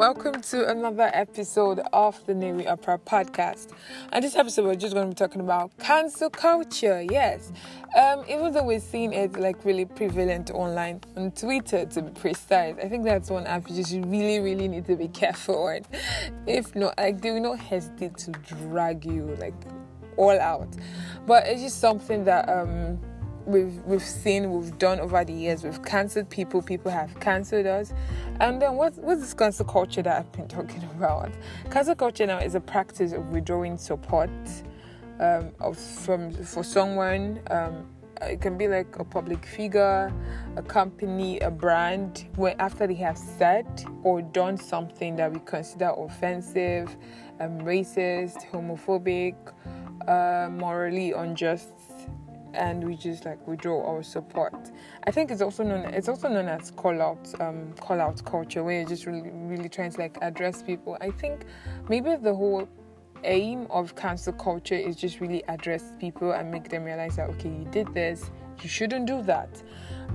Welcome to another episode of the Navy Opera podcast. And this episode, we're just going to be talking about cancel culture. Yes, um, even though we're seeing it like really prevalent online on Twitter, to be precise, I think that's one app you just really, really need to be careful on. If not, like they will not hesitate to drag you like all out. But it's just something that um we've we've seen we've done over the years. We've cancelled people people have cancelled us. And then what's what's this cancel culture that i've been talking about? Cancel culture now is a practice of withdrawing support um, of from for someone. Um, it can be like a public figure a company a brand when after they have said or done something that we consider offensive um, racist homophobic uh, morally unjust and we just like withdraw our support. I think it's also known it's also known as call out um, call out culture where you're just really really trying to like address people. I think maybe the whole aim of cancel culture is just really address people and make them realize that okay you did this you shouldn't do that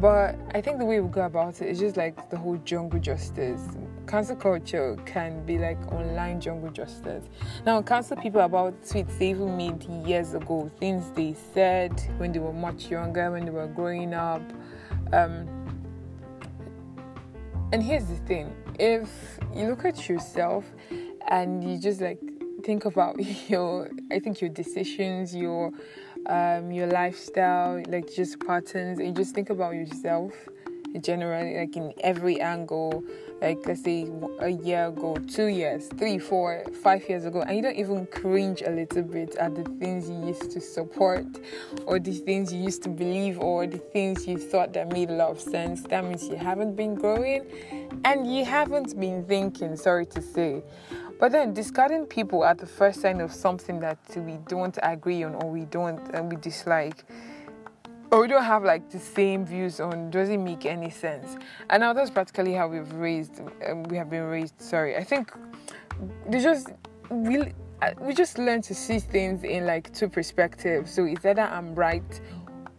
but I think the way we go about it is just like the whole jungle justice. Cancel culture can be like online jungle justice. Now, cancel people about tweets they even made years ago, things they said when they were much younger, when they were growing up. Um, and here's the thing if you look at yourself and you just like think about your, I think your decisions, your um, your lifestyle, like just patterns, and you just think about yourself generally, like in every angle. Like let's say a year ago, two years, three, four, five years ago, and you don't even cringe a little bit at the things you used to support, or the things you used to believe, or the things you thought that made a lot of sense. That means you haven't been growing, and you haven't been thinking. Sorry to say. But then discarding people at the first sign of something that we don't agree on or we don't and we dislike or we don't have like the same views on doesn't make any sense. And now that's practically how we've raised um, we have been raised. Sorry, I think they just we we just learn to see things in like two perspectives. So it's either I'm right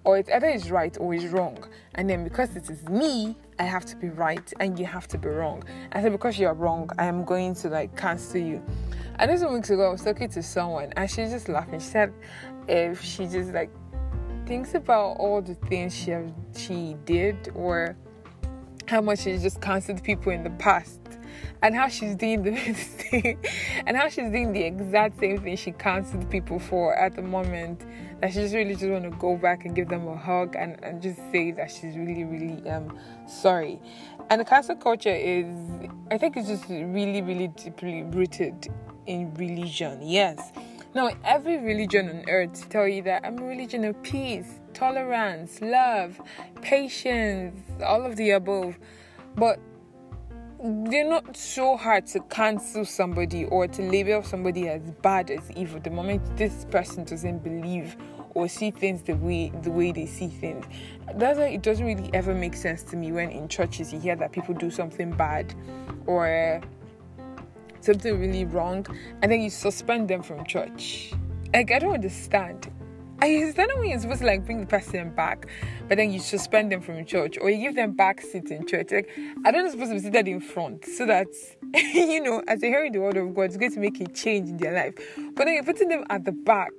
or it's either it's right or it's wrong. And then because it is me, I have to be right and you have to be wrong. I said because you're wrong, I am going to like cancel you. And this weeks ago I was talking to someone and she's just laughing. She said if she just like thinks about all the things she she did or how much she just cancelled people in the past and how she's doing the thing and how she's doing the exact same thing she cancelled people for at the moment that she just really just want to go back and give them a hug and, and just say that she's really really um sorry. And the cancel culture is i think it's just really really deeply rooted in religion yes now every religion on earth tell you that i'm a religion of peace tolerance love patience all of the above but they're not so hard to cancel somebody or to label somebody as bad as evil the moment this person doesn't believe or see things the way the way they see things. That's why it doesn't really ever make sense to me when in churches you hear that people do something bad or something really wrong and then you suspend them from church. Like I don't understand. I understand when you're supposed to like bring the person back, but then you suspend them from church or you give them back seats in church. Like I don't know supposed to be seated in front so that you know, as they hear the word of God, it's going to make a change in their life. But then you're putting them at the back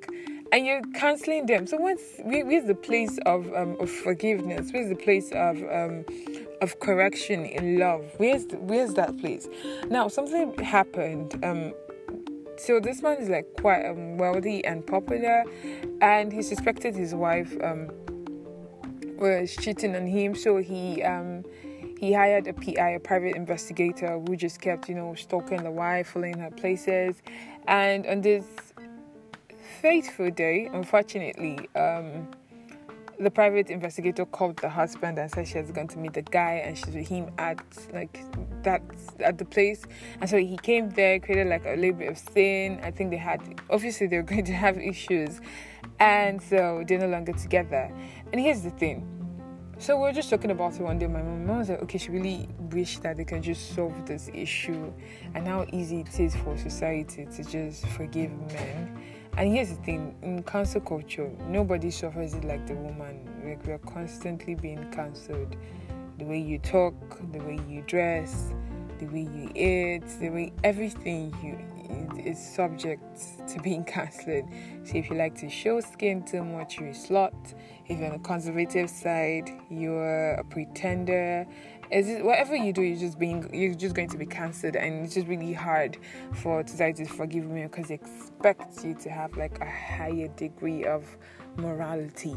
and you're canceling them. So what's where's the place of um, of forgiveness? Where's the place of um, of correction in love? Where's the, where's that place? Now something happened. Um, so this man is like quite um, wealthy and popular, and he suspected his wife um, was cheating on him. So he um, he hired a PI, a private investigator, who just kept you know stalking the wife, following her places, and on this fateful day, unfortunately. Um, the private investigator called the husband and said she was going to meet the guy and she's with him at like that at the place. And so he came there created like a little bit of scene i think they had obviously they were going to have issues. And so they're no longer together. And here's the thing. So we are just talking about it one day. My mom, was like okay she really wish that they can just solve this issue and how easy it is for society to just forgive men and here's the thing in cancel culture, nobody suffers it like the woman. Like we're constantly being cancelled. The way you talk, the way you dress, the way you eat, the way everything you is subject to being cancelled. So if you like to show skin too much, you're a slut. If you're on the conservative side, you're a pretender. Is it, whatever you do, you're just being you're just going to be cancelled, and it's just really hard for society to forgive me because they expect you to have like a higher degree of morality,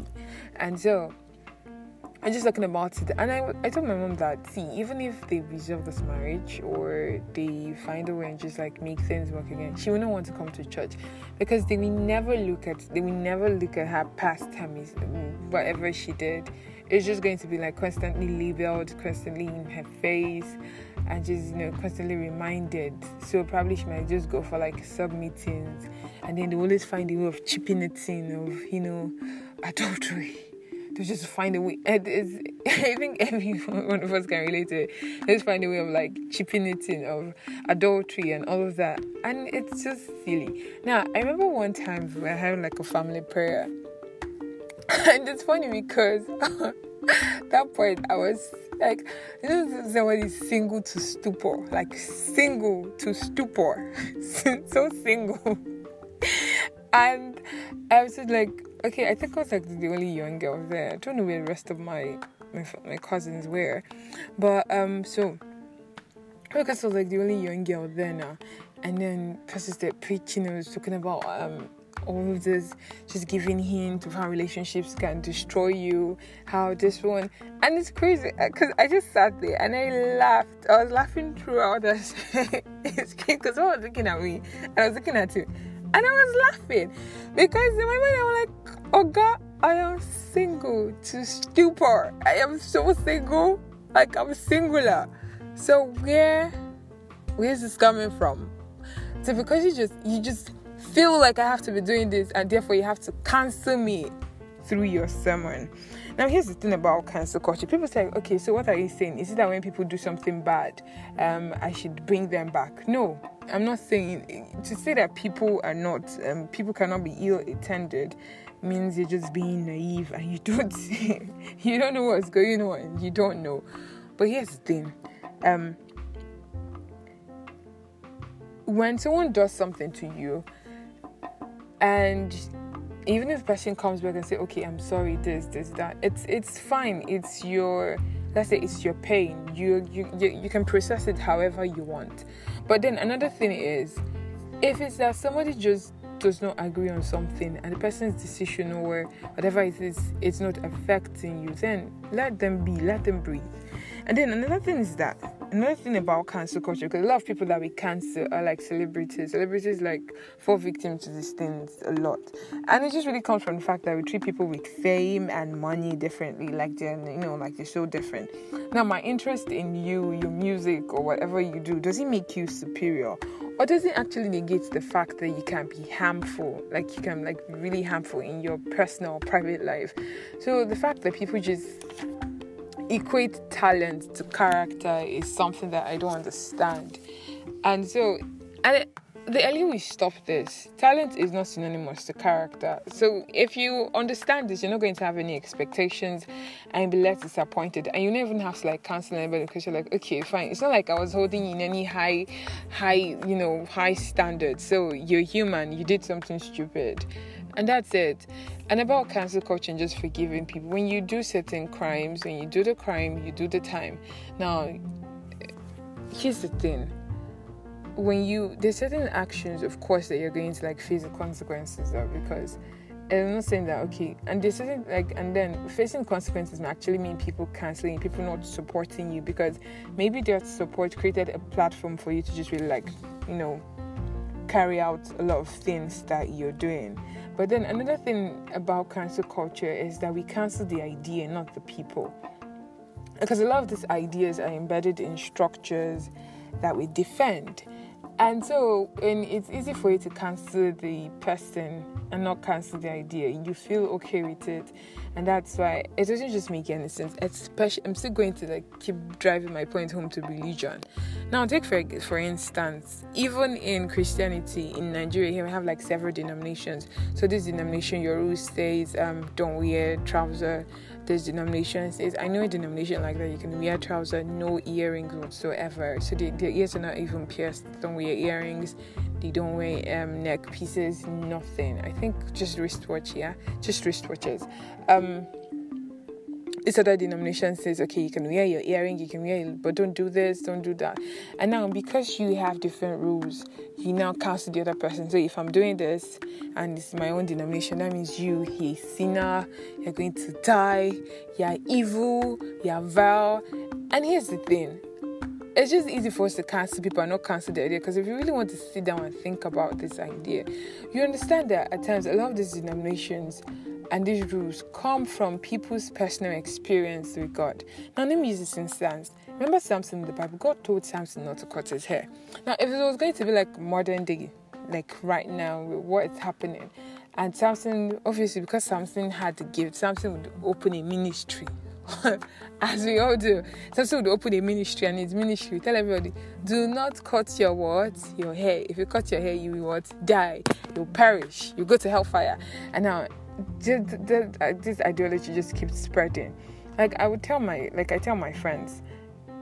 and so I'm just talking about it, and I, I told my mom that see, even if they resolve this marriage or they find a way and just like make things work again, she wouldn't want to come to church because they will never look at they will never look at her past times, whatever she did. It's just going to be like constantly labeled, constantly in her face, and just you know constantly reminded. So probably she might just go for like sub meetings, and then they always find a way of chipping it in of you know adultery to just find a way. It is, I think every one of us can relate to it. Just find a way of like chipping it in of adultery and all of that, and it's just silly. Now I remember one time we were having like a family prayer, and it's funny because that point I was like, you know, somebody single to stupor, like single to stupor, so single, and I was just like okay, I think I was like the only young girl there. I don't know where the rest of my my, my cousins were, but um, so because I was like the only young girl there now, and then Pastor started preaching and was talking about um all of this, just giving hint of how relationships can destroy you, how this one, and it's crazy because I just sat there and I laughed. I was laughing throughout this because someone was looking at me and I was looking at you. And I was laughing because in my mind I was like, oh God, I am single to stupor. I am so single. Like I'm singular. So where where is this coming from? So because you just you just feel like I have to be doing this and therefore you have to cancel me through your sermon. Now, here's the thing about cancel culture. People say, okay, so what are you saying? Is it that when people do something bad, um, I should bring them back? No, I'm not saying to say that people are not, um, people cannot be ill attended means you're just being naive and you don't, you don't know what's going on. You don't know. But here's the thing. Um, when someone does something to you and even if person comes back and say, "Okay, I'm sorry, this, this, that," it's it's fine. It's your let's say it's your pain. You you you, can process it however you want. But then another thing is, if it's that somebody just does not agree on something and the person's decision or whatever it is, it's not affecting you, then let them be, let them breathe. And then another thing is that another thing about cancel culture, because a lot of people that we cancel are like celebrities. Celebrities like fall victim to these things a lot, and it just really comes from the fact that we treat people with fame and money differently. Like they're you know like they're so different. Now, my interest in you, your music, or whatever you do, does it make you superior? Or does it actually negate the fact that you can be harmful, like you can like really harmful in your personal, private life? So the fact that people just equate talent to character is something that I don't understand. And so, and the earlier we stop this, talent is not synonymous to character. So if you understand this, you're not going to have any expectations and be less disappointed. And you don't even have to like cancel anybody because you're like, okay, fine. It's not like I was holding in any high, high, you know, high standards. So you're human. You did something stupid and that's it. And about cancel culture and just forgiving people. When you do certain crimes, when you do the crime, you do the time. Now, here's the thing. When you there's certain actions, of course, that you're going to like face the consequences of because I'm not saying that okay, and there's certain like, and then facing consequences may actually mean people canceling, people not supporting you because maybe their support created a platform for you to just really like, you know, carry out a lot of things that you're doing. But then another thing about cancel culture is that we cancel the idea, not the people. Because a lot of these ideas are embedded in structures that we defend. And so, and it's easy for you to cancel the person and not cancel the idea. You feel okay with it. and that's why it doesn't just make any sense. Especially, I'm still going to like keep driving my point home to religion. Now, take for for instance, even in Christianity in Nigeria, here we have like several denominations. So this denomination, your rule says, um, don't wear trouser. This denomination says, I know a denomination like that. You can wear trousers, no earrings whatsoever. So the, the ears are not even pierced. Don't wear earrings they don't wear um, neck pieces, nothing. I think just wristwatch, yeah, just wristwatches. Um, other denomination says, okay, you can wear your earring, you can wear, it, but don't do this, don't do that. And now, because you have different rules, you now cancel the other person. So if I'm doing this and it's my own denomination, that means you, you're a sinner, you're going to die, you're evil, you're vile. And here's the thing it's just easy for us to cancel people and not cancel the idea because if you really want to sit down and think about this idea, you understand that at times a lot of these denominations and these rules come from people's personal experience with God. Now, let me use this instance. Remember Samson in the Bible? God told Samson not to cut his hair. Now, if it was going to be like modern day, like right now, what is happening, and Samson, obviously, because Samson had to give, Samson would open a ministry as we all do. Samson would open a ministry and his ministry would tell everybody, do not cut your what? Your hair. If you cut your hair, you will what? Die. You'll perish. You go to hellfire. And now this, uh, this ideology just keeps spreading. Like I would tell my like I tell my friends,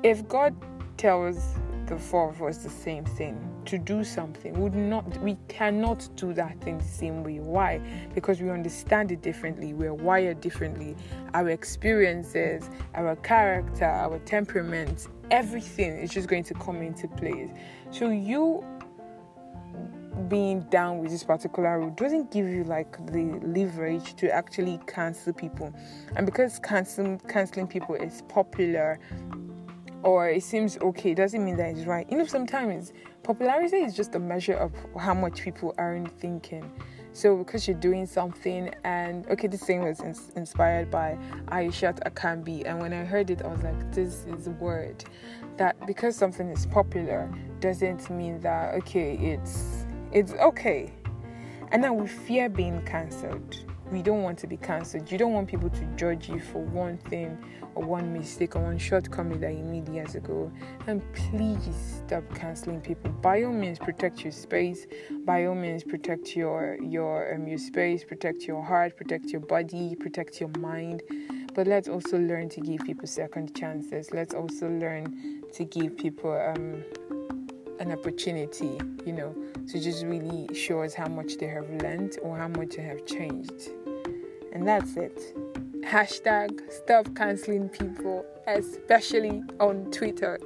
if God tells the four of us the same thing to do something would not we cannot do that thing the same way. Why? Because we understand it differently. We're wired differently. Our experiences our character our temperament everything is just going to come into place. So you being down with this particular rule doesn't give you like the leverage to actually cancel people and because canceling canceling people is popular or it seems okay doesn't mean that it's right. You know, sometimes popularity is just a measure of how much people aren't thinking. So because you're doing something, and okay, this thing was ins- inspired by Aishat Akambi, and when I heard it, I was like, this is a word that because something is popular doesn't mean that okay, it's it's okay. And now we fear being cancelled. We don't want to be cancelled. You don't want people to judge you for one thing or one mistake or one shortcoming that you made years ago. And please stop canceling people. By all means, protect your space. By all means, protect your your um, your space, protect your heart, protect your body, protect your mind. But let's also learn to give people second chances. Let's also learn to give people um, an opportunity, you know, to just really show us how much they have learned or how much they have changed. And that's it. Hashtag stop canceling people, especially on Twitter.